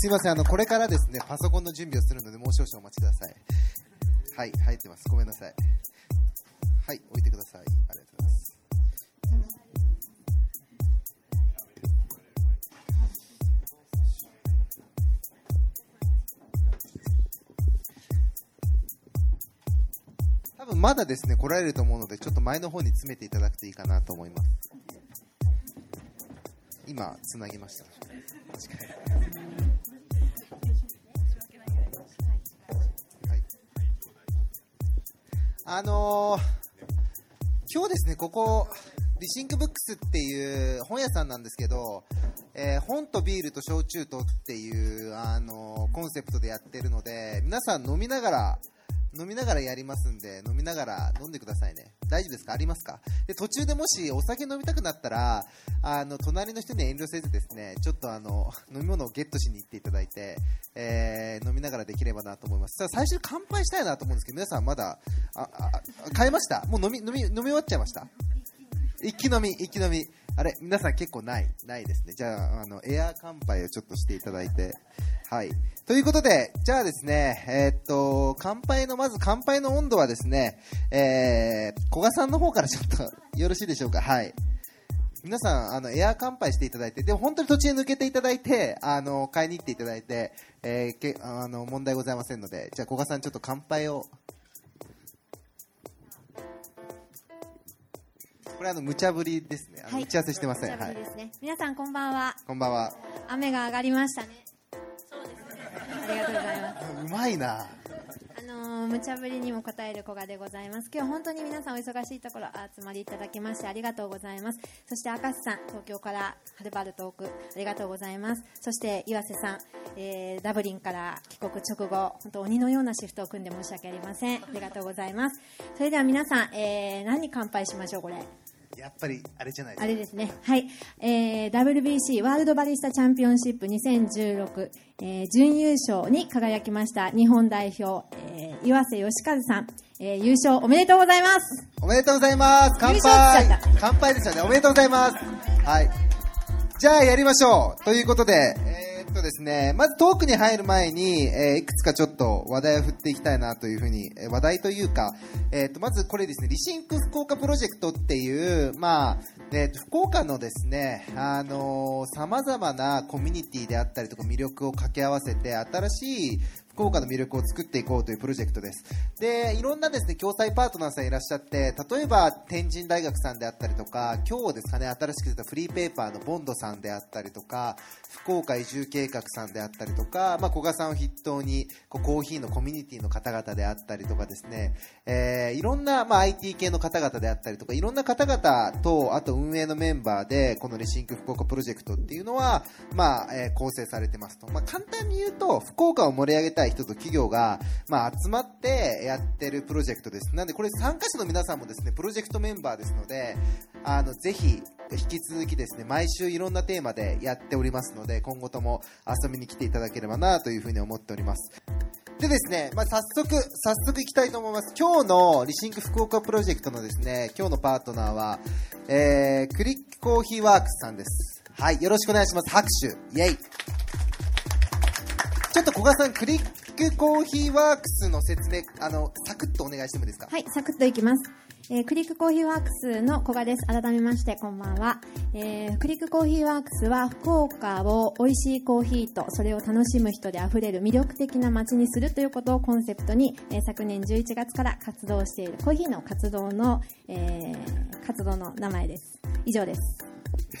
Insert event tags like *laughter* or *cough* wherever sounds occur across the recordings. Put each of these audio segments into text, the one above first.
すいません、あの、これからですね、パソコンの準備をするので、もう少々お待ちください。はい、入ってます。ごめんなさい。はい、置いてください。ありがとうございます。多分まだですね、来られると思うので、ちょっと前の方に詰めていただくといいかなと思います。今、つなぎました。あのー今日ですね、ここ、リシンクブックスっていう本屋さんなんですけど、えー本とビールと焼酎とっていう、あのーコンセプトでやってるので、皆さん飲みながら、飲みながらやりますんで、飲みながら飲んでくださいね。大丈夫ですか？ありますか？で、途中でもしお酒飲みたくなったら、あの、隣の人に遠慮せずですね、ちょっとあの、飲み物をゲットしに行っていただいて、えー飲みながらできればなと思います。さあ最初に乾杯したいなと思うんですけど、皆さんまだ、あ、あ、あ買えました？もう飲み、飲み、飲み終わっちゃいました？一気飲み、一気飲み。あれ、皆さん結構ない、ないですね。じゃあ、あの、エア乾杯をちょっとしていただいて。はい。ということで、じゃあですね、えーっと、乾杯の、まず乾杯の温度はですね、えー、古賀さんの方からちょっと、よろしいでしょうか？はい。皆さん、あの、エア乾杯していただいて、でも本当に途中抜けていただいて、あの、買いに行っていただいて、えーけ、あの、問題ございませんので、じゃあ古賀さんちょっと乾杯を。これあの、無茶ぶりですね。あの打ち合わせしてません。はいおしゃべり。ですね。皆さんこんばんは。こんばんは。雨が上がりましたね。そうですね。ありがとうございます。うまいな。あのー、無茶ぶりにも答える古賀でございます。今日本当に皆さんお忙しいところお集まりいただきましてありがとうございます。そして赤瀬さん、東京からはるばる遠くありがとうございます。そして岩瀬さん、えーダブリンから帰国直後、本当鬼のようなシフトを組んで申し訳ありません。ありがとうございます。それでは皆さん、えー何に乾杯しましょう、これ。やっぱり、あれじゃないですあれですね。はい。えー WBC ワールドバリスタチャンピオンシップ2016、えー準優勝に輝きました日本代表、えー岩瀬義和さん、えー優勝おめでとうございます。おめでとうございます。乾杯。乾杯ですよね。おめでとうございます。はい。じゃあやりましょう。ということで、えーそうですね、まずトークに入る前に、えーいくつかちょっと話題を振っていきたいなというふうに、えー話題というか、えーっと、まずこれですね、リシンク福岡プロジェクトっていう、まあ、えっと福岡のですね、あのー様々なコミュニティであったりとか魅力を掛け合わせて、新しい福岡の魅力を作っていこうというプロジェクトです。で、いろんなですね、共済パートナーさんいらっしゃって、例えば天神大学さんであったりとか、今日ですかね、新しく出たフリーペーパーのボンドさんであったりとか、福岡移住計画さんであったりとか、まあ、古賀さんを筆頭に、こうコーヒーのコミュニティの方々であったりとかですね、えーいろんな、まあ、IT 系の方々であったりとか、いろんな方々と、あと運営のメンバーで、このレシンク福岡プロジェクトっていうのは、まあ、えー構成されてますと。まあ、簡単に言うと、福岡を盛り上げたい人と企業が、まあ、集まってやってるプロジェクトです。なんで、これ参加者の皆さんもですね、プロジェクトメンバーですので、あの、ぜひ、引き続きですね、毎週いろんなテーマでやっておりますので、今後とも遊びに来ていただければなというふうに思っております。でですね、まあ、早速、早速行きたいと思います。今日のリシンク福岡プロジェクトのですね、今日のパートナーは、えー、クリックコーヒーワークスさんです。はい、よろしくお願いします。拍手。イェイ。ょっと古賀さん、クリックコーヒーワークスの説明、あの、サクッとお願いしてもいいですか？はい、サクッといきます。えークリックコーヒーワークスの古賀です。改めまして、こんばんは。えークリックコーヒーワークスは、福岡を美味しいコーヒーと、それを楽しむ人で溢れる魅力的な街にするということをコンセプトに、えー昨年11月から活動しているコーヒーの活動の、えー活動の名前です。以上です。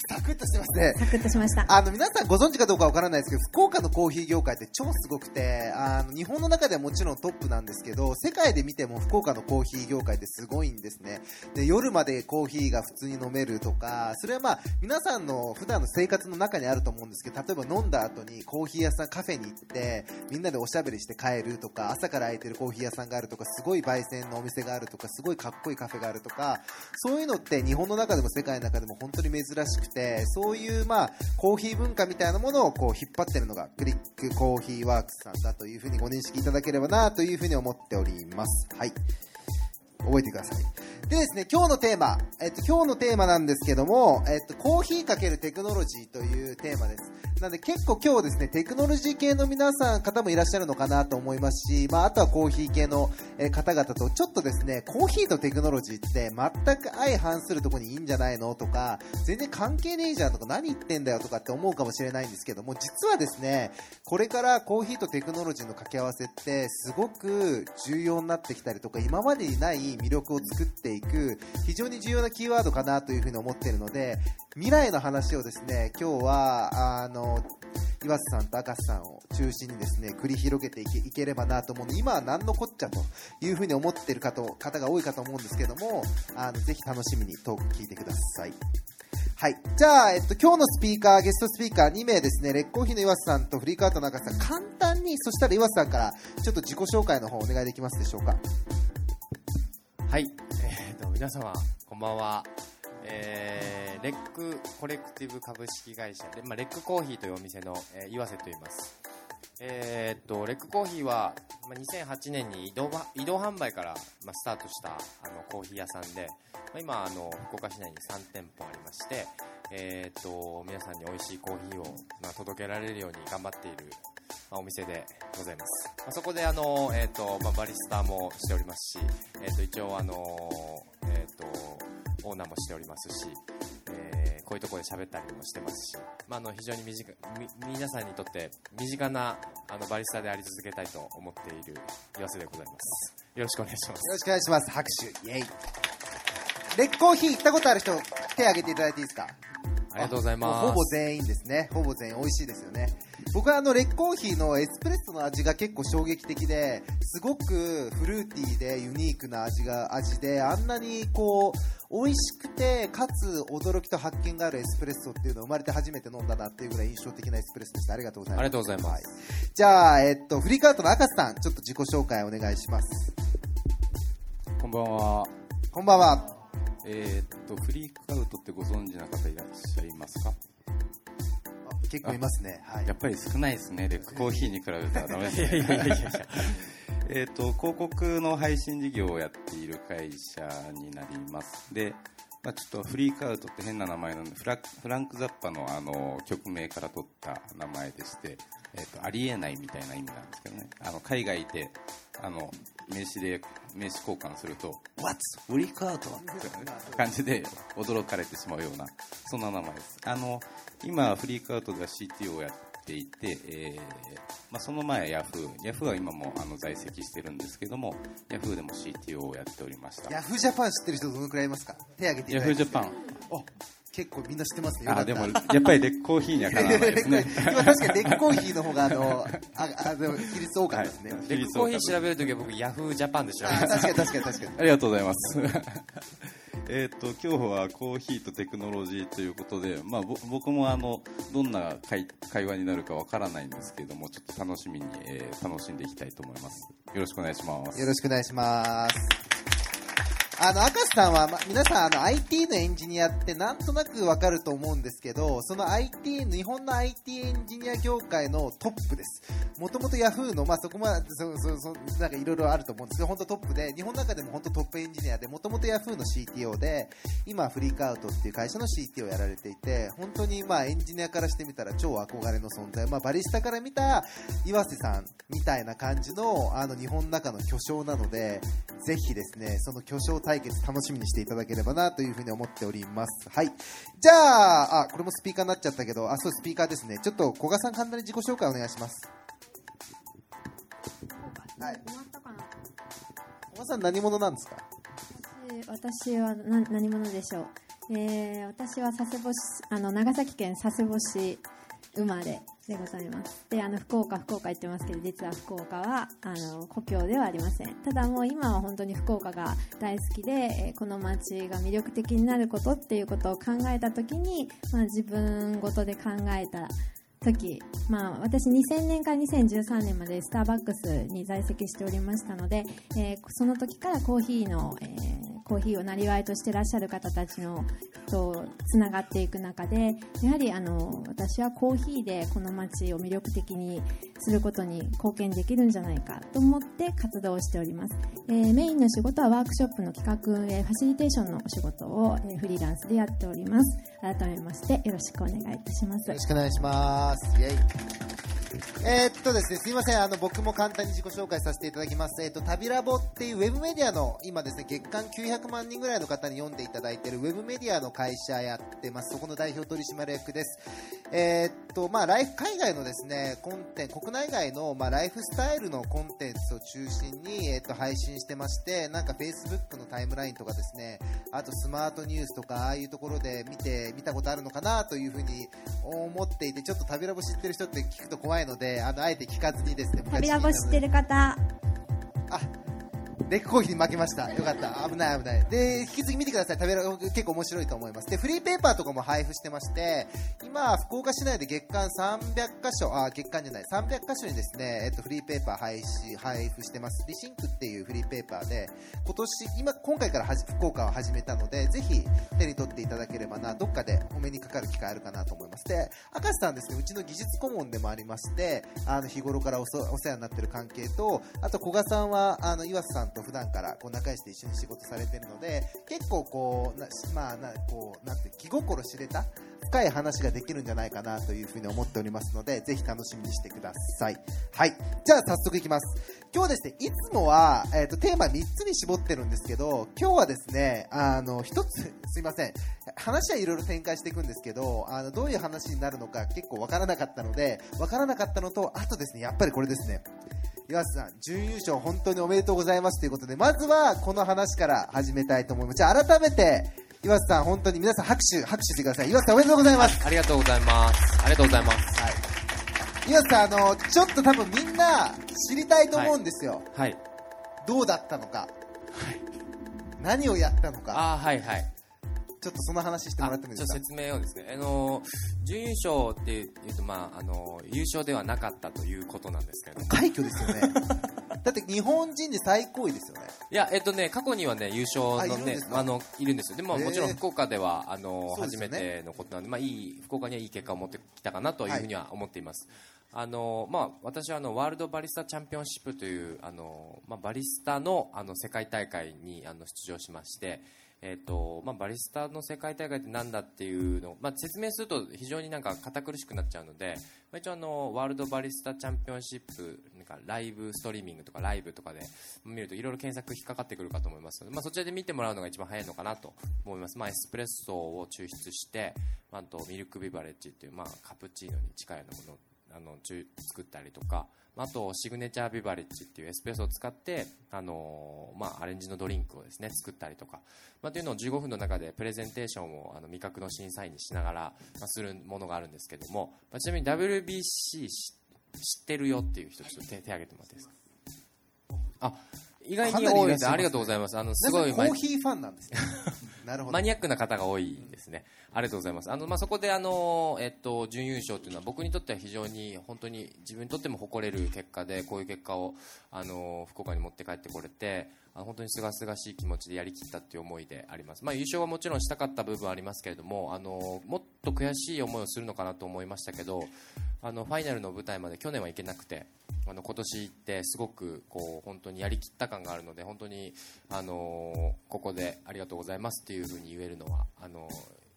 サクッとしてますね。サクッとしました。あの、皆さんご存知かどうかわからないですけど、福岡のコーヒー業界って超すごくて、あの、日本の中ではもちろんトップなんですけど、世界で見ても福岡のコーヒー業界ってすごいんですね。で、夜までコーヒーが普通に飲めるとか、それはまあ、皆さんの普段の生活の中にあると思うんですけど、例えば飲んだ後にコーヒー屋さん、カフェに行って、みんなでおしゃべりして帰るとか、朝から開いてるコーヒー屋さんがあるとか、すごい焙煎のお店があるとか、すごいかっこいいカフェがあるとか、そういうのって日本の中でも世界の中でも本当に珍しくて、そういうまあ、コーヒー文化みたいなものをこう引っ張ってるのがクリックコーヒーワークスさんだというふうにご認識いただければなというふうに思っております。はい。覚えてください。でですね、今日のテーマ、えっと、今日のテーマなんですけども、えっと、コーヒーかけるテクノロジーというテーマです。なんで結構今日ですね、テクノロジー系の皆さん、方もいらっしゃるのかなと思いますし、まあ、あとはコーヒー系の方々と、ちょっとですね、コーヒーとテクノロジーって全く相反するとこにいいんじゃないのとか、全然関係ねえじゃんとか、何言ってんだよとかって思うかもしれないんですけども、実はですね、これからコーヒーとテクノロジーの掛け合わせって、すごく重要になってきたりとか、今までにない魅力を作っていく、非常に重要なキーワードかなというふうに思っているので、未来の話をですね、今日は、あの、岩瀬さんと赤瀬さんを中心にですね、繰り広げていけいければなと思うので、今は何のこっちゃというふうに思っている方方が多いかと思うんですけども、あの、ぜひ楽しみにトーク聞いてください。はい。じゃあ、えっと、今日のスピーカー、ゲストスピーカー2名ですね、レッコーヒーの岩瀬さんとフリーカートの赤瀬さん、簡単に、そしたら岩瀬さんから、ちょっと自己紹介の方お願いできますでしょうか。はい、皆様こんばんは、えーレックコレクティブ株式会社で、まあ、レックコーヒーというお店の、えー岩瀬と言います。えー、とレックコーヒーは、まあ、2008年に移動移動販売から、まあ、スタートしたあのコーヒー屋さんで、まあ、今あの福岡市内に3店舗ありまして、えー、と皆さんに美味しいコーヒーを、まあ、届けられるように頑張っている、まあ、お店でございます、まあ、そこであの、えーとまあ、バリスタもしておりますし、えー、と一応あの、えー、とオーナーもしておりますし、えーこういうところで喋ったりもしてますし、まあ、あの非常に短み皆さんにとって身近なあのバリスタであり続けたいと思っている岩瀬でございますよろしくお願いしますよろしくお願いします。拍手。イェイ。レッコーヒー行ったことある人、手挙げていただいていいですか？ありがとうございますもほぼ全員ですね。ほぼ全員美味しいですよね。僕はあの、レッコーヒーのエスプレッソの味が結構衝撃的で、すごくフルーティーでユニークな味が、味で、あんなにこう、美味しくて、かつ驚きと発見があるエスプレッソっていうのを生まれて初めて飲んだなっていうぐらい印象的なエスプレッソでした。ありがとうございます。ありがとうございますはいじゃあ、えっと、フリーカートの赤瀬さん、ちょっと自己紹介お願いします。こんばんは。こんばんは。えーっと、フリークアウトってご存知の方いらっしゃいますか？あ結構いますね。はいや。っぱり少ないですね。レックコーヒーに比べたらダメですね。えーっと、広告の配信事業をやっている会社になります。で、まあ、ちょっとフリークアウトって変な名前なので、フラフランク・ザッパのあの曲名から取った名前でして、えーっと、ありえないみたいな意味なんですけどね。あの、海外で、あの、名刺で、名刺交換すると、What's フリークアウトって感じで驚かれてしまうような、そんな名前です。あの、今、フリークアウトでは CTO をやっていて、えーまあ、その前ヤフー、ヤフーは今もあの在籍してるんですけども、ヤフーでも CTO をやっておりました。ヤフージャパン知ってる人どのくらいいますか？手挙げていヤただいて。フージャパン。あ、結構みんな知ってますね。あ、でも、やっぱりレッコーヒーにはかなわないですね。*laughs* 今確かにレッコーヒーの方があの、あ、あ、でも比率多かったですね。はいレックコーヒー調べるときは僕ヤフージャパンで調べあます確かに確かに確かに。ありがとうございます。*laughs* えっと今日はコーヒーとテクノロジーということで、まあ、ぼ僕もあのどんな会会話になるかわからないんですけれどもちょっと楽しみに、えー楽しんでいきたいと思いますよろしくお願いしますよろしくお願いします。あの、赤瀬さんは、ま、皆さん、あの、IT のエンジニアってなんとなくわかると思うんですけど、その IT、日本の IT エンジニア業界のトップです。もともと Yahoo の、まあ、そこまで、そ、そ、そ、なんかいろいろあると思うんですけど、本当トップで、日本の中でも本当トップエンジニアで、もともと Yahoo の CTO で、今、フリークアウトっていう会社の CTO をやられていて、本当に、まあ、エンジニアからしてみたら超憧れの存在、まあ、バリスタから見た岩瀬さんみたいな感じの、あの、日本の中の巨匠なので、ぜひですね、その巨匠対決楽しみにしていただければなというふうに思っております。はい。じゃあ、あ、これもスピーカーになっちゃったけど、あ、そう、スピーカーですね。ちょっと、古賀さん簡単に自己紹介お願いします。はい。決まったかな古賀さん何者なんですか？私はな何者でしょう、えー私は佐世保市あの長崎県佐世保市生まれでございます。であの福岡福岡言ってますけど実は福岡はあの故郷ではありません。ただもう今は本当に福岡が大好きで、えこの街が魅力的になることっていうことを考えた時に、まあ、自分ごとで考えた時、まあ、私2000年から2013年までスターバックスに在籍しておりましたので、えーその時からコーヒーの、えーコーヒーをなりわいとしてらっしゃる方たちのとつながっていく中でやはりあの私はコーヒーでこの街を魅力的にすることに貢献できるんじゃないかと思って活動しております、えー、メインの仕事はワークショップの企画運営ファシリテーションのお仕事を、えー、フリーランスでやっております。改めましてよろしくお願いいたしますよろしくお願いしますイエイえー、っとですね、すみません、あの、僕も簡単に自己紹介させていただきます。えー、っと、旅ラボっていうウェブメディアの、今ですね、月間900万人ぐらいの方に読んでいただいているウェブメディアの会社やってます。そこの代表取締役です。えー、っと、まあ、ライフ、海外のですね、コンテンツ、国内外の、まあ、ライフスタイルのコンテンツを中心に、えっと、配信してまして、なんか Facebook のタイムラインとかですね、あとスマートニュースとか、ああいうところで見て、見たことあるのかなというふうに思っていて、ちょっと旅ラボ知ってる人って聞くと怖いので、あの、あえて聞かずにですね、旅ラボ知ってる方。あ、レックコーヒーに負けました。よかった。危ない危ない。で、引き続き見てください。食べる、結構面白いと思います。で、フリーペーパーとかも配布してまして、今、福岡市内で月間300箇所、あ、月間じゃない、300箇所にですね、えっと、フリーペーパー配信、配布してます。リシンクっていうフリーペーパーで、今年、今、今回からはじ福岡を始めたので、ぜひ手に取っていただければな、どっかでお目にかかる機会あるかなと思います。で、明石さんですね、うちの技術顧問でもありまして、あの、日頃からお世話になってる関係と、あと、古賀さんは、あの、岩瀬さんと普段からこう仲良しで一緒に仕事されてるので、結構こう、なまあ、な、こう、なんて、気心知れた深い話ができるんじゃないかなというふうに思っておりますので、ぜひ楽しみにしてください。はい。じゃあ早速いきます。今日ですね、いつもは、えっ、ー、と、テーマ3つに絞ってるんですけど、今日はですね、あの、1つ、すいません。話はいろいろ展開していくんですけど、あの、どういう話になるのか結構わからなかったので、わからなかったのと、あとですね、やっぱりこれですね。岩瀬さん、準優勝本当におめでとうございますということで、まずはこの話から始めたいと思います。じゃあ改めて、岩瀬さん、本当に皆さん拍手、拍手してください。岩瀬さん、おめでとうございます。ありがとうございます。ありがとうございます。はい。岩瀬さん、あの、ちょっと多分みんな知りたいと思うんですよ。はい。どうだったのか。はい。何をやったのか。あはいはい。ちょっとその話してもらってもいいですか？説明をですね、あの準優勝っていうと、まあ、あの優勝ではなかったということなんですけど。快挙ですよね。*laughs* だって日本人で最高位ですよね。いやえっとね過去にはね優勝のねあのいるんですよ。でももちろん福岡ではあの、ね、初めてのことなんでまあいい福岡にはいい結果を持ってきたかなというふうには思っています、はい、あのまあ、私はあのワールドバリスタチャンピオンシップというあの、まあ、バリスタのあの世界大会にあの出場しまして、えーとまあ、バリスタの世界大会ってなんだっていうのを、まあ、説明すると非常になんか堅苦しくなっちゃうので、まあ、一応あのワールドバリスタチャンピオンシップなんかライブストリーミングとかライブとかで見るといろいろ検索引っかかってくるかと思いますので、まあ、そちらで見てもらうのが一番早いのかなと思います、まあ、エスプレッソを抽出して、まあ、とミルクビバレッジっていう、まあ、カプチーノに近いようなものをあの作ったりとか、あとシグネチャービバレッジっていうエスプレッソを使って、あのまあ、アレンジのドリンクをですね作ったりとか、まあ、というのを15分の中でプレゼンテーションをあの味覚の審査員にしながら、ま、するものがあるんですけども、まあ、ちなみに WBC 知ってるよっていう人ちょっと手手挙げてもらっていいですか？あ意外に多いです。ありがとうございます。あの、すごい。コーヒーファンなんですね。*laughs* なるほど。マニアックな方が多いですね。ありがとうございます。あの、まあ、そこであの、えっと、準優勝というのは僕にとっては非常に、本当に自分にとっても誇れる結果で、こういう結果を、あの、福岡に持って帰ってこれて、あ本当にすがすがしい気持ちでやりきったっていう思いであります。まあ、優勝はもちろんしたかった部分はありますけれども、あの、もっと悔しい思いをするのかなと思いましたけど、あの、ファイナルの舞台まで去年は行けなくて、あの今年行ってすごくこう本当にやりきった感があるので本当にあのここでありがとうございますっていうふうに言えるのはあの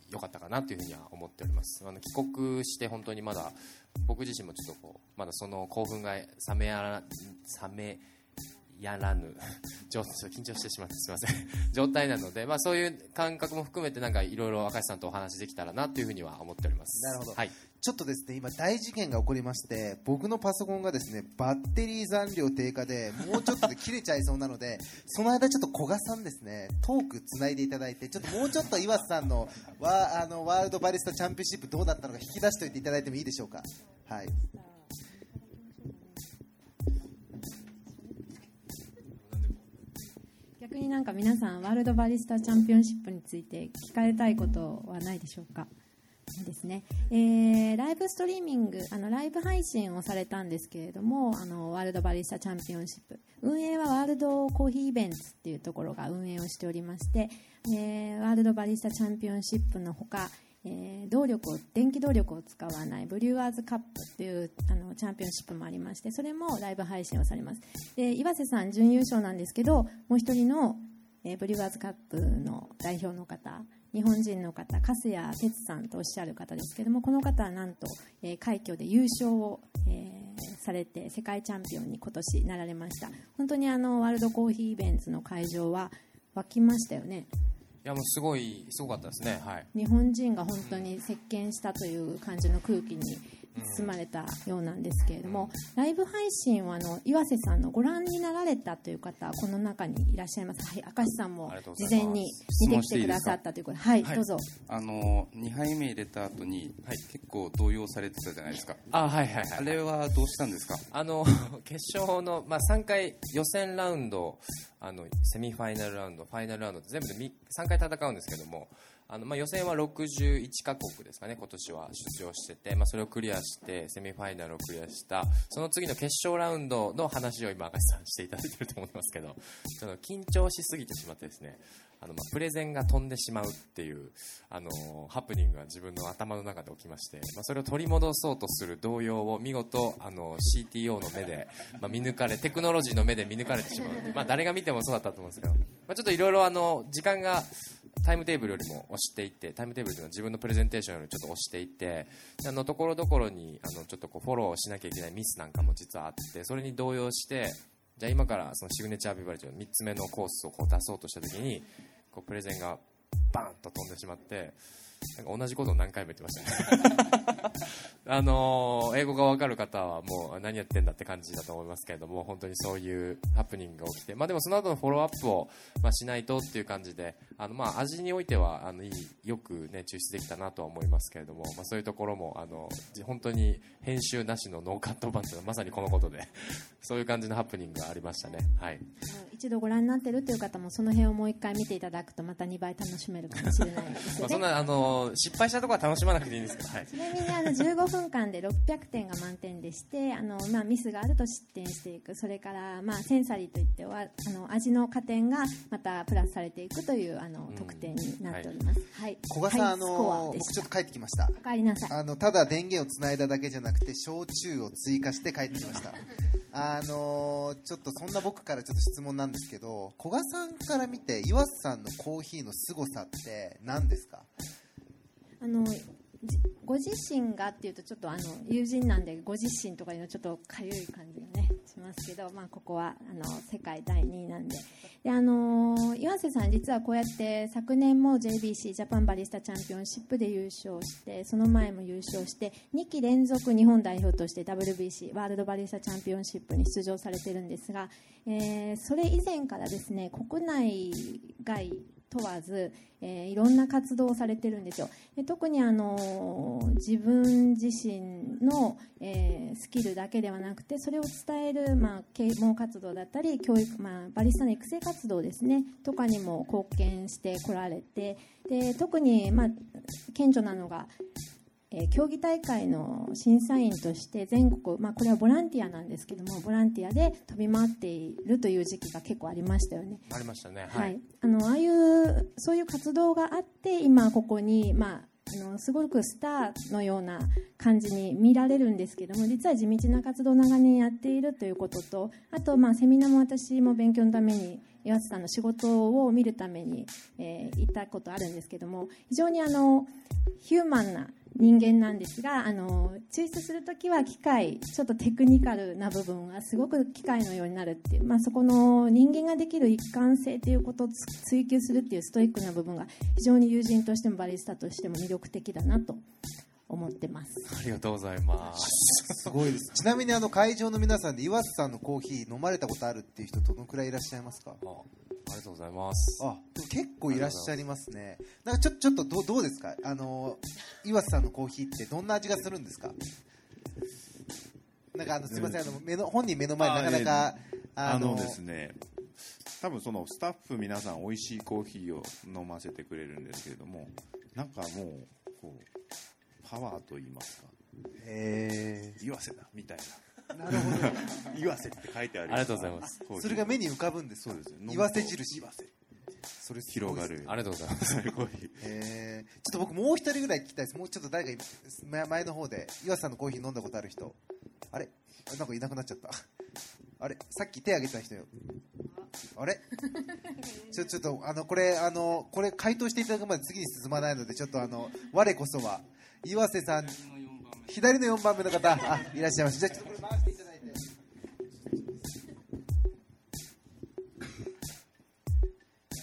良かったかなというふうには思っておりますあの帰国して本当にまだ僕自身もちょっとこうまだその興奮が冷めやら冷めやらぬ。*laughs* ちょっと緊張してしまってすみません。*laughs* 状態なので、まあ、そういう感覚も含めてなんかいろいろ若林さんとお話できたらなというふうには思っております。なるほど、はい、ちょっとですね今大事件が起こりまして僕のパソコンがですねバッテリー残量低下でもうちょっとで切れちゃいそうなので *laughs* その間ちょっと古賀さんですねトークつないでいただいてちょっともうちょっと岩瀬さんのワあのワールドバリスタチャンピオンシップどうだったのか引き出しておいていただいてもいいでしょうか？はい逆になんか皆さんワールドバリスタチャンピオンシップについて聞かれたいことはないでしょうか？ですね、えー、ライブストリーミングあのライブ配信をされたんですけれどもあのワールドバリスタチャンピオンシップ。運営はワールドコーヒーイベントっていうところが運営をしておりまして、えー、ワールドバリスタチャンピオンシップのほかえー、動力を電気動力を使わないブリュワーズカップというあのチャンピオンシップもありましてそれもライブ配信をされます。で岩瀬さん準優勝なんですけどもう一人の、えー、ブリュワーズカップの代表の方日本人の方粕谷哲さんとおっしゃる方ですけどもこの方はなんと、えー、快挙で優勝を、えー、されて世界チャンピオンに今年なられました。本当にあのワールドコーヒーイベントの会場は沸きましたよね。いやもうすごいすごかったですね、はい、日本人が本当に席巻したという感じの空気に包まれたようなんですけれども、ライブ配信はあの岩瀬さんのご覧になられたという方この中にいらっしゃいます。はい明石さんも事前に見てきてくださったということで。はい、どうぞ。あの2杯目入れた後に、はい、結構動揺されてたじゃないですか。あはいはいはい。あれはどうしたんですか？あの *laughs* 決勝の、まあ、3回予選ラウンドあのセミファイナルラウンドファイナルラウンド全部で3回戦うんですけどもあのまあ、予選は61カ国ですかね今年は出場してて、まあ、それをクリアしてセミファイナルをクリアしたその次の決勝ラウンドの話を今明石さんしていただいてると思いますけどちょっと緊張しすぎてしまってですねあのまプレゼンが飛んでしまうっていうあのハプニングが自分の頭の中で起きまして、ま、それを取り戻そうとする動揺を見事あの CTO の目で、ま、見抜かれテクノロジーの目で見抜かれてしまう、まあ、誰が見てもそうだったと思うんですけど、ま、ちょっといろいろ時間がタイムテーブルよりも押していってタイムテーブルというのは自分のプレゼンテーションよりちょっと押していってあのところどころにあのちょっとこうフォローしなきゃいけないミスなんかも実はあってそれに動揺してじゃあ今からそのシグネチャービバレッジの3つ目のコースをこう出そうとした時にこうプレゼンがバーンと飛んでしまってなんか同じことを何回も言ってましたね。*laughs* あのー、英語が分かる方はもう何やってんだって感じだと思いますけれども本当にそういうハプニングが起きて、まあ、でもその後のフォローアップを、まあ、しないとっていう感じであの、まあ、味においてはあのいいよく、ね、抽出できたなとは思いますけれども、まあ、そういうところもあの本当に編集なしのノーカット版というのはまさにこのことで *laughs* そういう感じのハプニングがありましたね、はい、一度ご覧になってるという方もその辺をもう一回見ていただくとまた2倍楽しめるかもしれないですよね。まあそんな *laughs* あの失敗したところは楽しまなくていいんですけど、はい、ちなみにあの15分間で600点が満点でしてあの、まあ、ミスがあると失点していく。それから、まあ、センサリーといってはあの味の加点がまたプラスされていくというあの得点になっております、はい、古賀さん、はい、あの僕ちょっと帰ってきました。帰りなさい。あのただ電源をつないだだけじゃなくて焼酎を追加して帰ってきました。あのちょっとそんな僕からちょっと質問なんですけど古賀さんから見て岩瀬さんのコーヒーの凄さって何ですか？あのご自身がっていうとちょっとあの友人なんでご自身とかいうのちょっとかゆい感じがねしますけど、まあ、ここはあの世界第2位なんで。であの岩瀬さん実はこうやって昨年も JBC ジャパンバリスタチャンピオンシップで優勝してその前も優勝して2期連続日本代表として WBC ワールドバリスタチャンピオンシップに出場されてるんですが、えー、それ以前からですね国内外問わず、えー、いろんな活動をされてるんですよ。で特にあの自分自身の、えー、スキルだけではなくてそれを伝える、まあ、啓蒙活動だったり教育、まあ、バリスタの育成活動ですね。とかにも貢献してこられてで特に、まあ、顕著なのがえ競技大会の審査員として全国、まあ、これはボランティアなんですけどもボランティアで飛び回っているという時期が結構ありましたよね。ありましたね。はい。あのああいうそういう活動があって今ここにまああのすごくスターのような感じに見られるんですけども実は地道な活動を長年やっているということとあと、まあ、セミナーも私も勉強のために岩瀬さんの仕事を見るために、えー、行ったことあるんですけども非常にあのヒューマンな人間なんですがあの抽出する時は機械ちょっとテクニカルな部分がすごく機械のようになるっていう、まあ、そこの人間ができる一貫性ということを追求するっていうストイックな部分が非常に友人としてもバリスタとしても魅力的だなと思ってますありがとうございますすごいですちなみにあの会場の皆さんで岩瀬さんのコーヒー飲まれたことあるっていう人どのくらいいらっしゃいますか？ありがとうございます。あ、でも結構いらっしゃいますね。なんかちょちょっとどうどうですか？あの岩瀬さんのコーヒーってどんな味がするんですか？なんかあのすみません、あの目の本人目の前なかなかあのですね。多分そのスタッフ皆さん美味しいコーヒーを飲ませてくれるんですけれども、なんかもうこうパワーと言いますか。へ岩瀬だみたいえなるほど。な岩瀬って書いてあるありがとうございます。それが目に浮かぶんです。かそうですね岩瀬印。岩瀬それすごい広がる。ありがとうございます。コーヒーへえちょっと僕もう一人ぐらい聞きたいです。もうちょっと誰かい前前の方で岩瀬さんのコーヒー飲んだことある人。あれ？あなんかいなくなっちゃった。あれ？さっき手挙げてた人よ。あれ？ちょちょっとあのこれあのこれ回答していただくまで次に進まないのでちょっとあの我こそは岩瀬さん左の4番目の方あいらっしゃいますじゃあちょっとこれ回していただい。て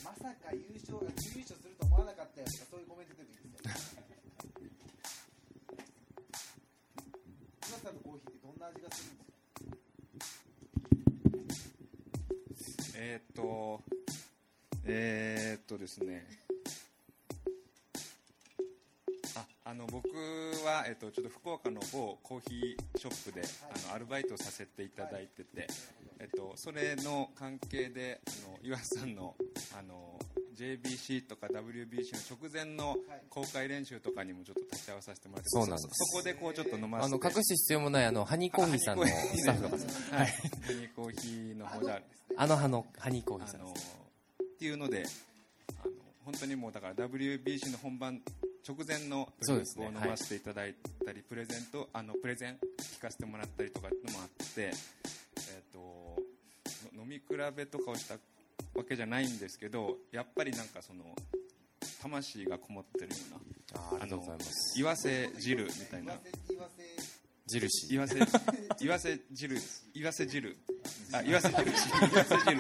まさか優勝が準優勝すると思わなかったよとかそういうコメントでもいいですよ岩瀬さんのコーヒーってどんな味がす。るんですかえーっと、えーっとですね。あ、あの僕はえーっとちょっと福岡の某コーヒーショップで、あのアルバイトさせていただいてて、えっとそれの関係であの岩瀬さんのあの JBC とか WBC の直前の公開練習とかにもちょっと立ち会わさせてもらって、そうなんです。そこでこうちょっと飲ませて、あの隠す必要もないあのハニーコーヒーさんのスタッフの方はい、ハニーコーヒーの方じゃあの葉のハニーコーヒーあのさんですっていうのであの本当にもうだから WBC の本番直前のそうですね。を飲ませていただいたり、プレゼントあのプレゼン聞かせてもらったりとかのもあって、えー、との飲み比べとかをしたわけじゃないんですけどやっぱりなんかその魂がこもってるようなあありがとうございます。岩瀬汁みたいな。印岩瀬岩瀬汁岩瀬 *laughs* 汁。あ *laughs* 岩瀬汁。*laughs* 岩瀬汁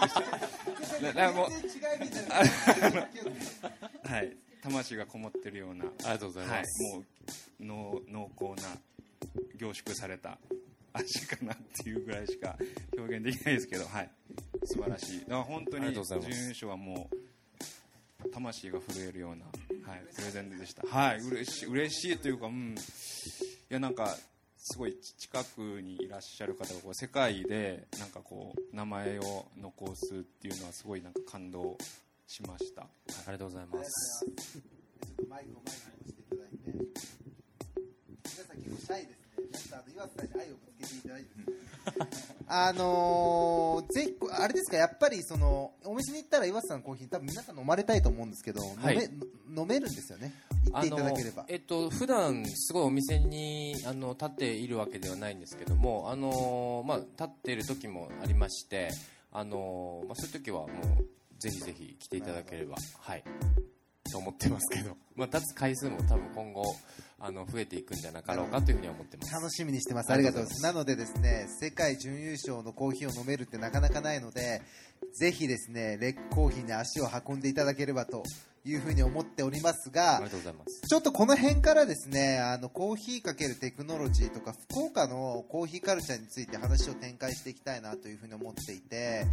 ななもう全然違うみたいな。はい、魂がこもってるような、ありがとうございはいます、、もう濃濃厚な凝縮された味かなっていうぐらいしか表現できないですけど、はい、素晴らしい。だから本当に準優勝はもう魂が震えるような、はい、プレゼントでした。はい、嬉しい嬉しいというか、うん、いやなんか。すごい近くにいらっしゃる方がこう世界でなんかこう名前を残すっていうのはすごいなんか感動しました。ありがとうございます。ちょっとマイクを前に押していただいて皆さん結構シャイですね。あの岩瀬さんに愛をぶつけていただいて。*laughs* あのー、ぜあれですかやっぱりそのお店に行ったら岩瀬さんのコーヒー多分皆さん飲まれたいと思うんですけど、はい。飲め飲めるんですよね。言っていただければ。えっと普段すごいお店にあの立っているわけではないんですけどもあのまあ立っている時もありましてあのまあそういう時はもうぜひぜひ来ていただければはいと思ってますけど、まあ、立つ回数も多分今後あの増えていくんじゃなかろうかというふうには思ってます楽しみにしてます。あありがとうございます。なのでですね、世界準優勝のコーヒーを飲めるってなかなかないので、ぜひですね、レックコーヒーに足を運んでいただければというふうに思っておりますあがりが、とうございます。ちょっとこの辺からですね、あの、コーヒーかけるテクノロジーとか、福岡のコーヒーカルチャーについて話を展開していきたいなというふうに思っていて、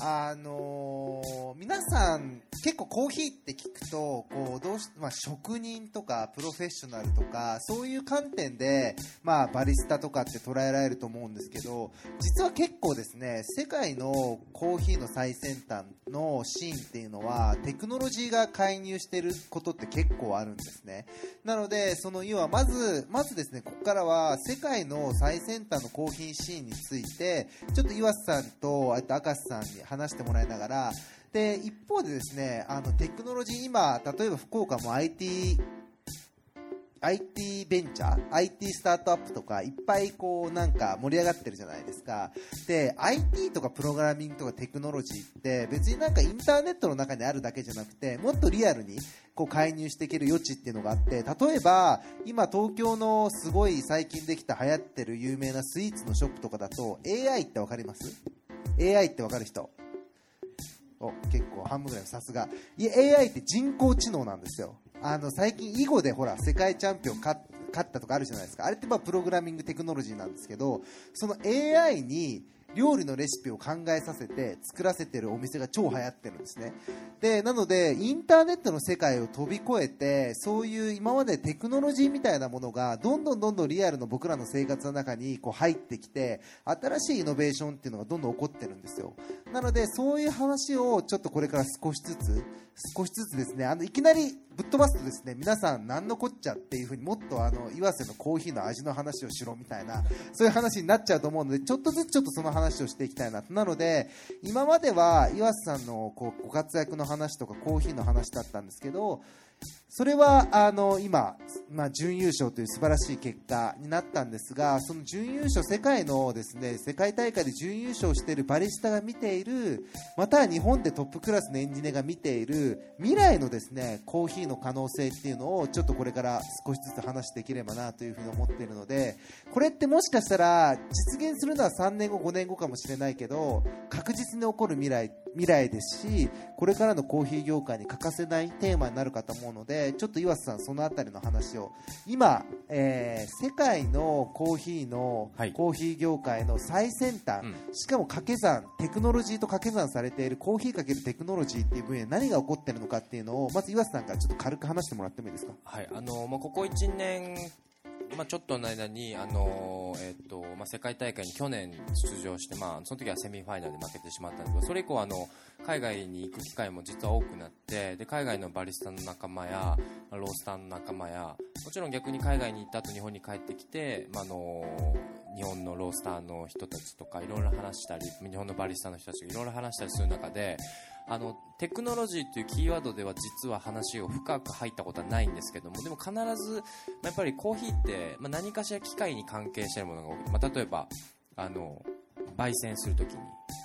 あのー皆さん結構コーヒーって聞くと、こう、どうし、まあ、職人とかプロフェッショナルとか、そういう観点で、まあ、バリスタとかって捉えられると思うんですけど、実は結構ですね、世界のコーヒーの最先端のシーンっていうのは、テクノロジーが介入してることって結構あるんですね。なので、その要はまず、まずですね、ここからは世界の最先端のコーヒーシーンについて、ちょっと岩瀬さんと、あと明石さんに話してもらいながら、で、一方でですね、あの、テクノロジー、今、例えば福岡も IT、IT ベンチャー ?IT スタートアップとかいっぱいこうなんか盛り上がってるじゃないですか。で、IT とかプログラミングとかテクノロジーって別になんかインターネットの中にあるだけじゃなくてもっとリアルにこう介入していける余地っていうのがあって例えば今東京のすごい最近できた流行ってる有名なスイーツのショップとかだと AI ってわかります ?AI ってわかる人お結構半分ぐらいさすがいや AI って人工知能なんですよあの最近囲碁でほら世界チャンピオン勝勝ったとかあるじゃないですか。あれってまあプログラミングテクノロジーなんですけどその AI に料理のレシピを考えさせて作らせてるお店が超流行ってるんですね。でなのでインターネットの世界を飛び越えてそういう今までテクノロジーみたいなものがどんどんどんどんリアルの僕らの生活の中にこう入ってきて新しいイノベーションっていうのがどんどん起こってるんですよ。なのでそういう話をちょっとこれから少しずつ少しずつですねあのいきなりぶっ飛ばすとですね皆さん何のこっちゃっていうふうにもっとあの岩瀬のコーヒーの味の話をしろみたいなそういう話になっちゃうと思うのでちょっとずつちょっとその話話をしていきたいなと。なので今までは岩瀬さんのこうご活躍の話とかコーヒーの話だったんですけどそれはあの今、まあ、準優勝という素晴らしい結果になったんですがその準優勝世界のですね世界大会で準優勝しているバリスタが見ているまたは日本でトップクラスのエンジニアが見ている未来のですねコーヒーの可能性っていうのをちょっとこれから少しずつ話していければなというふうに思っているのでこれってもしかしたら実現するのは3年後5年後かもしれないけど確実に起こる未来未来ですしこれからのコーヒー業界に欠かせないテーマになるかと思うのでちょっと岩瀬さんそのあたりの話を。今、えー世界のコーヒーの、はい。コーヒー業界の最先端、うん。しかも掛け算テクノロジーと掛け算されているコーヒーかけるテクノロジーっていう分野で何が起こっているのかっていうのをまず岩瀬さんからちょっと軽く話してもらってもいいですか？はい、あのまあ、ここ1年、まあ、ちょっとの間に、あのえっとまあ、世界大会に去年出場して、まあ、その時はセミファイナルで負けてしまったんですけどそれ以降あの海外に行く機会も実は多くなってで海外のバリスタの仲間やロースターの仲間やもちろん逆に海外に行った後日本に帰ってきて、まあ、あの日本のロースターの人たちとかいろいろ話したり日本のバリスタの人たちがいろいろ話したりする中であのテクノロジーというキーワードでは実は話を深く入ったことはないんですけどもでも必ず、まあやっぱりコーヒーって、まあ、何かしら機械に関係しているものが多い、まあ、例えばあの焙煎するときに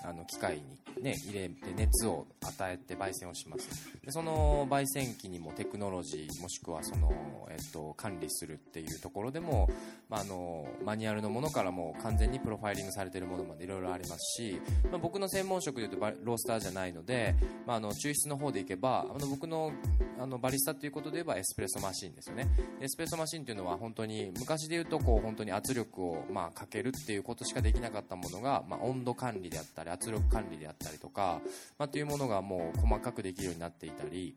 あの機械に、ね、入れて熱を与えて焙煎をします。でその焙煎機にもテクノロジーもしくはその、えっと、管理するっていうところでも、まあ、あのマニュアルのものからも完全にプロファイリングされてるものまでいろいろありますし、まあ、僕の専門職でいうとロースターじゃないので、まあ、あの抽出の方でいけばあの僕のあのバリスタということで言えばエスプレッソマシンですよね。エスプレッソマシンというのは本当に昔で言うとこう本当に圧力をまあかけるっていうことしかできなかったものが、まあ、温度管理であったり圧力管理であったりとか、まあ、というものがもう細かくできるようになっていたり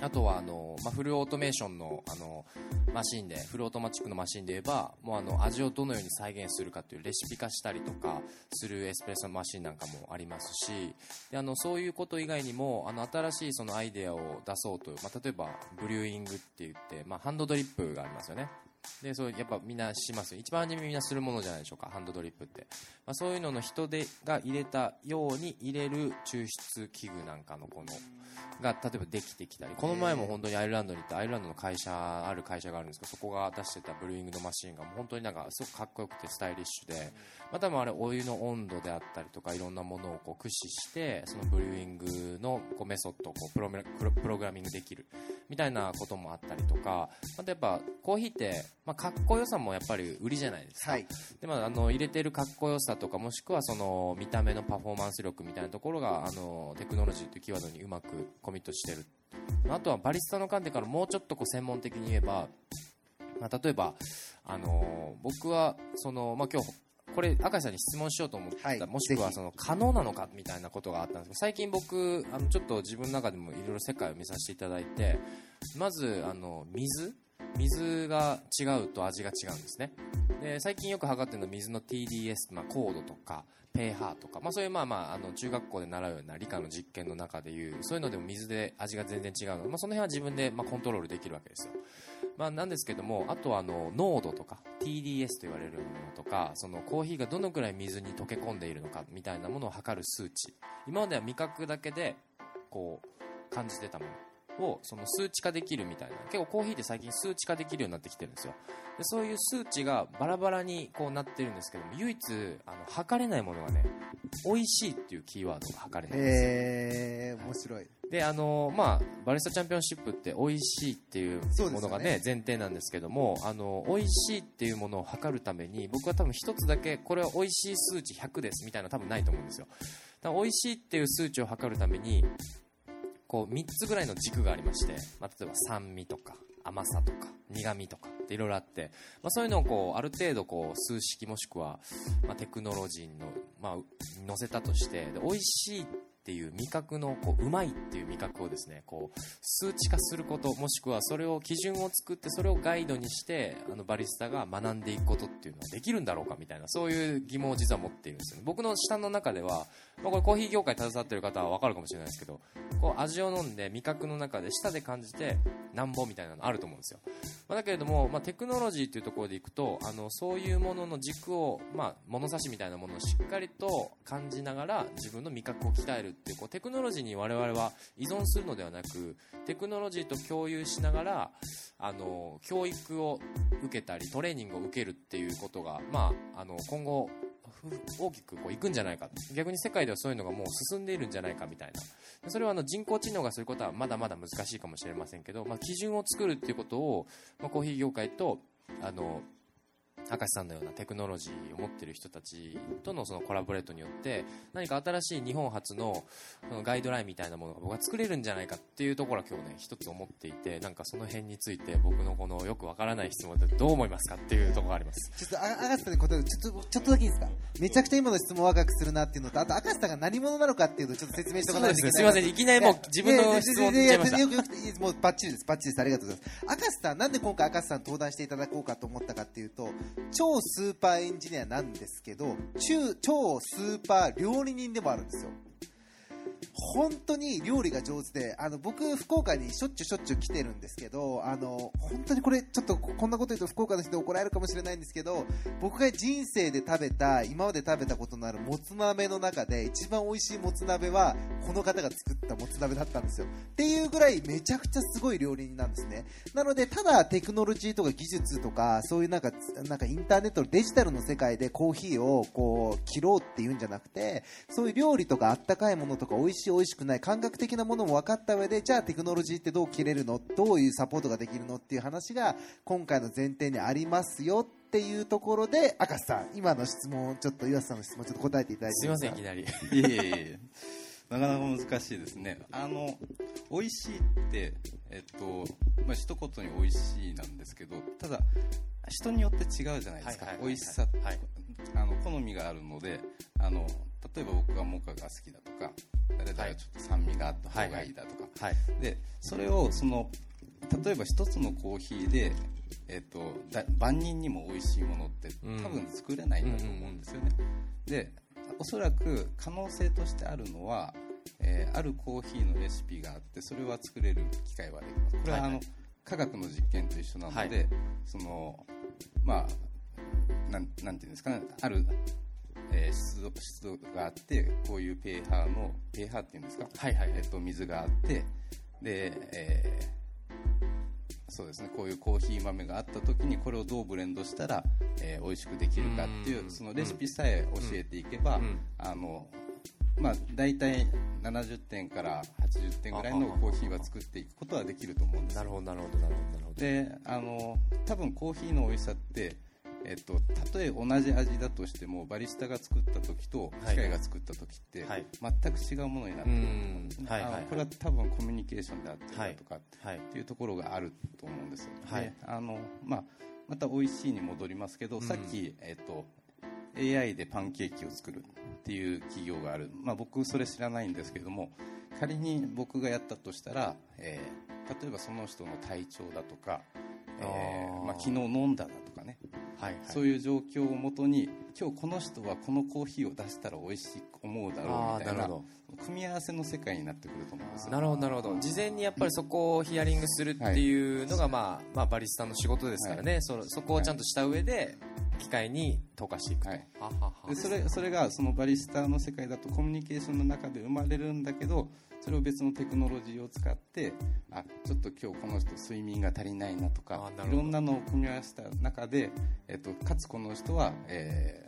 あとはあの、まあ、フルオートメーションのあのマシンでフルオートマチックのマシンで言えばもうあの味をどのように再現するかというレシピ化したりとかするエスプレッソマシンなんかもありますしであのそういうこと以外にもあの新しいそのアイデアを出そうと、まあ、例えばブリューイングって言って、まあ、ハンドドリップがありますよね。でそうやっぱみんなしますよ。一番初めみんなするものじゃないでしょうかハンドドリップって、まあ、そういうのの人手が入れたように入れる抽出器具なんかのこのが例えばできてきたり。この前も本当にアイルランドに行ってアイルランドの会社ある会社があるんですけどそこが出してたブルーイングのマシンがもう本当になんかすごくかっこよくてスタイリッシュで、まあ、多分あれお湯の温度であったりとかいろんなものをこう駆使してそのブリューイングのこうメソッドをこうプロメプログラミングできるみたいなこともあったりとかあとやっぱコーヒーって、まあ、かっこよさもやっぱり売りじゃないですか、はい。でまあ、あの入れてるかっこよさとかもしくはその見た目のパフォーマンス力みたいなところがあのテクノロジーというキーワードにうまくコミットしてる。あとはバリスタの観点からもうちょっとこう専門的に言えば、まあ、例えば、あの僕はその、まあ、今日これ赤井さんに質問しようと思った、はいもしくはその可能なのかみたいなことがあったんですけど最近僕あのちょっと自分の中でもいろいろ世界を見させていただいてまずあの水水が違うと味が違うんですね。で最近よく測ってるのは水の TDS、まあ、高度とかペーハーとか、まあ、そういうまあまああの中学校で習うような理科の実験の中でいうそういうのでも水で味が全然違うので、まあ、その辺は自分でまあコントロールできるわけですよ。まあ、なんですけどもあとはあの濃度とか TDS と言われるものとかそのコーヒーがどのくらい水に溶け込んでいるのかみたいなものを測る数値。今までは味覚だけでこう感じてたもの。をその数値化できるみたいな。結構コーヒーって最近数値化できるようになってきてるんですよ。でそういう数値がバラバラにこうなってるんですけども唯一あの測れないものがね美味しいっていうキーワードが測れないんですよ。えー、面白い。であのまあ、バリスタチャンピオンシップって美味しいっていうものがね前提なんですけどもあの美味しいっていうものを測るために僕は多分一つだけこれは美味しい数値100ですみたいなの多分ないと思うんですよ。だから美味しいっていう数値を測るためにこう3つぐらいの軸がありまして、まあ、例えば酸味とか甘さとか苦味とかっていろいろあって、まあ、そういうのをこうある程度こう数式もしくは、まあ、テクノロジーの、まあ、せたとしてで美味しいっていう味覚のこううまいっていう味覚をですねこう数値化することもしくはそれを基準を作ってそれをガイドにしてあのバリスタが学んでいくことっていうのはできるんだろうかみたいなそういう疑問を実は持っているんですよね。僕の下の中では、まあ、これコーヒー業界に携わってる方は分かるかもしれないですけどこう味を飲んで味覚の中で舌で感じてなんぼみたいなのあると思うんですよ、まあ、だけれども、まあ、テクノロジーというところでいくとあのそういうものの軸を、まあ、物差しみたいなものをしっかりと感じながら自分の味覚を鍛えるってこうテクノロジーに我々は依存するのではなくテクノロジーと共有しながらあの教育を受けたりトレーニングを受けるっていうことが、まあ、あの今後大きくこういくんじゃないか逆に世界ではそういうのがもう進んでいるんじゃないかみたいな。それはあの人工知能がすることはまだまだ難しいかもしれませんけど、まあ、基準を作るっていうことを、まあ、コーヒー業界とあの明石さんのようなテクノロジーを持っている人たちとのそのコラボレートによって何か新しい日本初のそのガイドラインみたいなものが僕は作れるんじゃないかっていうところは今日ね一つ思っていてなんかその辺について僕のこのよくわからない質問でどう思いますかっていうところがあります。ちょっとあ赤瀬さんに答えるちょっとちょっとだけいいですか？めちゃくちゃ今の質問を若くするなっていうのとあと赤瀬さんが何者なのかっていうのをちょっと説明しておかないといけない。すねすいませんいきなりもう自分の質問いやいっちゃいましたいいもうバッチリですバッチリですありがとうございます赤瀬さんなんで今回赤瀬さん登壇していただこうかと思ったかっていうと超スーパーエンジニアなんですけど超スーパー料理人でもあるんですよ。本当に料理が上手であの僕福岡にしょっちゅうしょっちゅう来てるんですけどあの本当にこれちょっとこんなこと言うと福岡の人怒られるかもしれないんですけど僕が人生で食べた今まで食べたことのあるもつ鍋の中で一番美味しいもつ鍋はこの方が作ったもつ鍋だったんですよ。っていうぐらいめちゃくちゃすごい料理人なんですね。なのでただテクノロジーとか技術とかそういうなんかなんかインターネットのデジタルの世界でコーヒーをこう切ろうっていうんじゃなくてそういう料理とかあったかいものとか美味しい美味しくない感覚的なものも分かった上でじゃあテクノロジーってどう切れるの？どういうサポートができるのっていう話が今回の前提にありますよっていうところで赤瀬さん今の質問ちょっと岩瀬さんの質問ちょっと答えていただいてすいませんいきなり。いえいえいえ。なかなか難しいですね。あの美味しいってえっとまあ一言に美味しいなんですけどただ人によって違うじゃないですか、はいはいはいはい。美味しさ、はい。あの好みがあるのであの例えば僕がモカが好きだとか誰々はちょっと酸味があった方がいいだとか、はいでそれをその例えば一つのコーヒーで、えっとだ万人にも美味しいものってうん。多分作れないんだと思うんですよね、でおそらく可能性としてあるのは、えーあるコーヒーのレシピがあってそれは作れる機会はできます。これはあの、はい。はい科学の実験と一緒なので、はい。そのまあなんなんていうんですかね。ある、えー湿度湿度があってこういうペーハーのペーハーっていうんですか、はいはい。えっと水があってで、えーそうですねこういうコーヒー豆があった時にこれをどうブレンドしたら、えー美味しくできるかっていううん。そのレシピさえ教えていけば、うん。あのまあ、大体70点から80点ぐらいのコーヒーは作っていくことはできると思うんですよ。なるほどなるほどなるほどなるほど。であの多分コーヒーの美味しさって、えっと、たとえ同じ味だとしてもバリスタが作った時とはい。機械が作った時って、はい。全く違うものになってくると思うんではいはいこれは多分コミュニケーションであったりだとか、はい。っていうところがあると思うんですよ、はい。であのまあ、また美味しいに戻りますけど、さっき、えっと AI でパンケーキを作るっていう企業がある、まあ、僕それ知らないんですけれども仮に僕がやったとしたら、えー例えばその人の体調だとか、えーまあ、昨日飲んだだとかね、はいはい。そういう状況をもとに今日この人はこのコーヒーを出したら美味しいと思うだろうみたいな組み合わせの世界になってくると思うんですよ。なるほどなるほど。事前にやっぱりそこをヒアリングするっていうのが、まあ、まあバリスタの仕事ですからね、そそこをちゃんとした上で機械に投下していくと、はい。ははそれそれがそのバリスタの世界だとコミュニケーションの中で生まれるんだけどそれを別のテクノロジーを使ってあちょっと今日この人睡眠が足りないなとかいろんなのを組み合わせた中で、えっと、かつこの人は、えー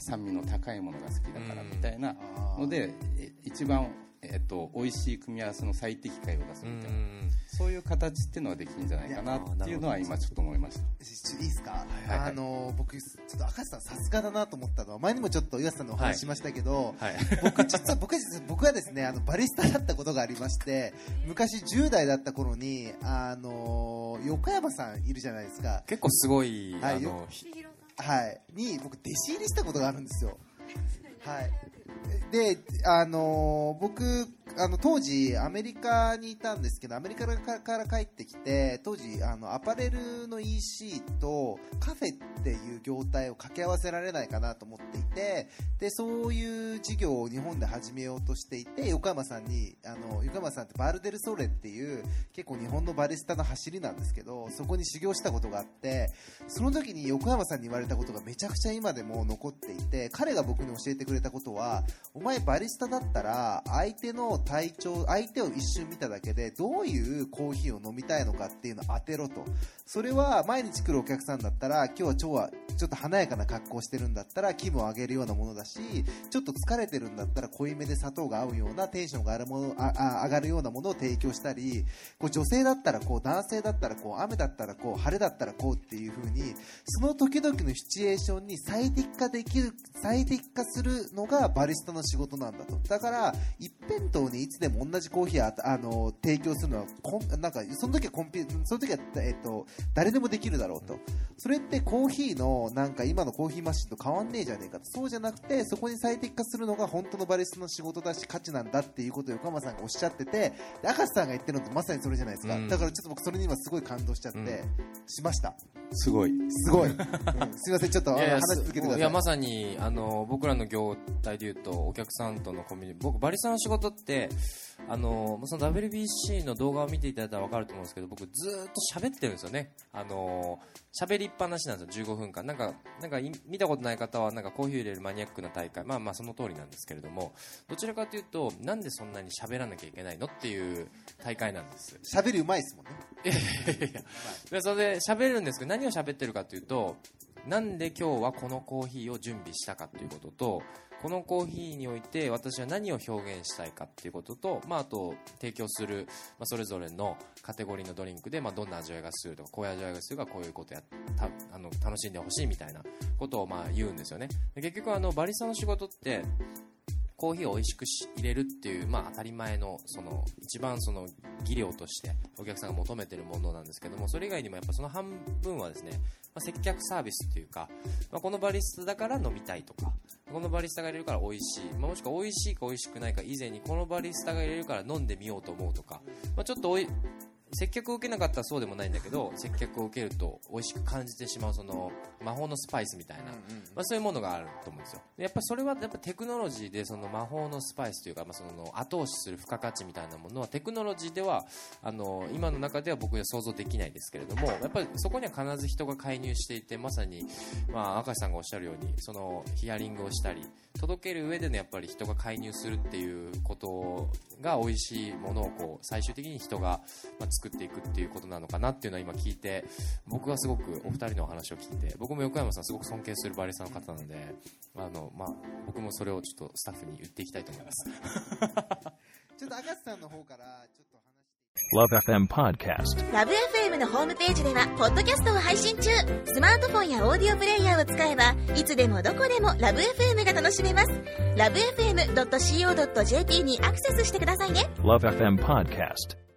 酸味の高いものが好きだからうん。みたいなのでえ一番えっと、美味しい組み合わせの最適解を出すうみたいな、んそういう形っていうのはできるんじゃないかなっていうのは今ちょっと思いました。いいですか、はいはい。あの僕、ちょっと赤瀬さん、さすがだなと思ったのは、前にもちょっと岩瀬さんのお話ししましたけど、はい。僕、実は僕は実は僕はですねあのバリスタだったことがありまして、昔、10代だった頃に、あの横山さんいるじゃないですか、結構すごい、はいあのひはい、に僕、弟子入りしたことがあるんですよ。はいで、あの僕あの当時、アメリカにいたんですけどアメリカからから帰ってきて当時あのアパレルの EC とカフェっていう業態を掛け合わせられないかなと思っていてでそういう事業を日本で始めようとしていて横山さんにあの横山さんってバルデルソレっていう結構日本のバリスタの走りなんですけどそこに修行したことがあってその時に横山さんに言われたことがめちゃくちゃ今でも残っていて彼が僕に教えてくれたことはお前バリスタだったら相手の体調相手を一瞬見ただけでどういうコーヒーを飲みたいのかっていうのを当てろと。それは毎日来るお客さんだったら今日は今日はちょっと華やかな格好してるんだったら気分を上げるようなものだしちょっと疲れてるんだったら濃いめで砂糖が合うようなテンションがあるものああ上がるようなものを提供したりこう女性だったらこう男性だったらこう雨だったらこう晴れだったらこうっていう風にその時々のシチュエーションに最適化できる最適化するのがバリスタの仕事なんだと。だから一辺倒にいつでも同じコーヒーああの提供するのはこんなんかその時はコンピその時は、えっと、誰でもできるだろうと。それってコーヒーのなんか今のコーヒーマシンと変わんねえじゃねえかと。そうじゃなくてそこに最適化するのが本当のバリスタの仕事だし価値なんだっていうことを横浜さんがおっしゃっててで赤瀬さんが言ってるのってまさにそれじゃないですか、うん。だからちょっと僕それに今すごい感動しちゃって、うん。しましたすごい。すごい、うん。すいませんちょっと話し続けてください。いやまさにあの僕らの業態でいうとお客さんとのコミュニ僕バリスタの仕事ってあのその WBC の動画を見ていただいたら分かると思うんですけど僕ずーっと喋ってるんですよね。あの喋りっぱなしなんですよ。15分間。なんかなんかい見たことない方はなんかコーヒー入れるマニアックな大会。まあまあその通りなんですけれどもどちらかというとなんでそんなに喋らなきゃいけないのっていう大会なんです。喋りうまいですもんね。いやいやいや。でそれで喋るんですけど何を喋ってるかというとなんで今日はこのコーヒーを準備したかということとこのコーヒーにおいて私は何を表現したいかっていうことと、まあ、あと提供する、まあ、それぞれのカテゴリーのドリンクで、まあ、どんな味わいがするとかこういう味わいがするかこういうことやたあの楽しんでほしいみたいなことをまあ言うんですよね。結局あのバリスタの仕事ってコーヒーを美味しくし入れるっていう、まあ、当たり前のその一番その技量としてお客さんが求めてるものなんですけどもそれ以外にもやっぱその半分はですね、まあ、接客サービスっていうか、まあ、このバリスタだから飲みたいとかこのバリスタが入れるから美味しい、まあ、もしくは美味しいか美味しくないか以前にこのバリスタが入れるから飲んでみようと思うとか、まあ、ちょっとおい接客を受けなかったらそうでもないんだけど接客を受けると美味しく感じてしまうその魔法のスパイスみたいな、まあ、そういうものがあると思うんですよ。でやっぱりそれはやっぱテクノロジーでその魔法のスパイスというか、まあ、その後押しする付加価値みたいなものはテクノロジーではあの今の中では僕は想像できないですけれどもやっぱりそこには必ず人が介入していてまさに、まあ、明石さんがおっしゃるようにそのヒアリングをしたり届ける上でのやっぱり人が介入するっていうことが美味しいものをこう最終的に人が、まあ、作っていくっていうことなのかなっていうのは今聞いて僕はすごくお二人のお話を聞いて僕も横山さんすごく尊敬するバリスタの方なのであの、まあ、僕もそれをちょっとスタッフに言っていきたいと思います。*laughs* ちょっと赤瀬さんの方からちょっと話 Love FM Podcast. ラブ f m のホームページではポッドキャストを配信中スマートフォンやオーディオプレイヤーを使えばいつでもどこでもラブ f m が楽しめますラブ FM.co.jp にアクセスしてくださいね Love FM Podcast.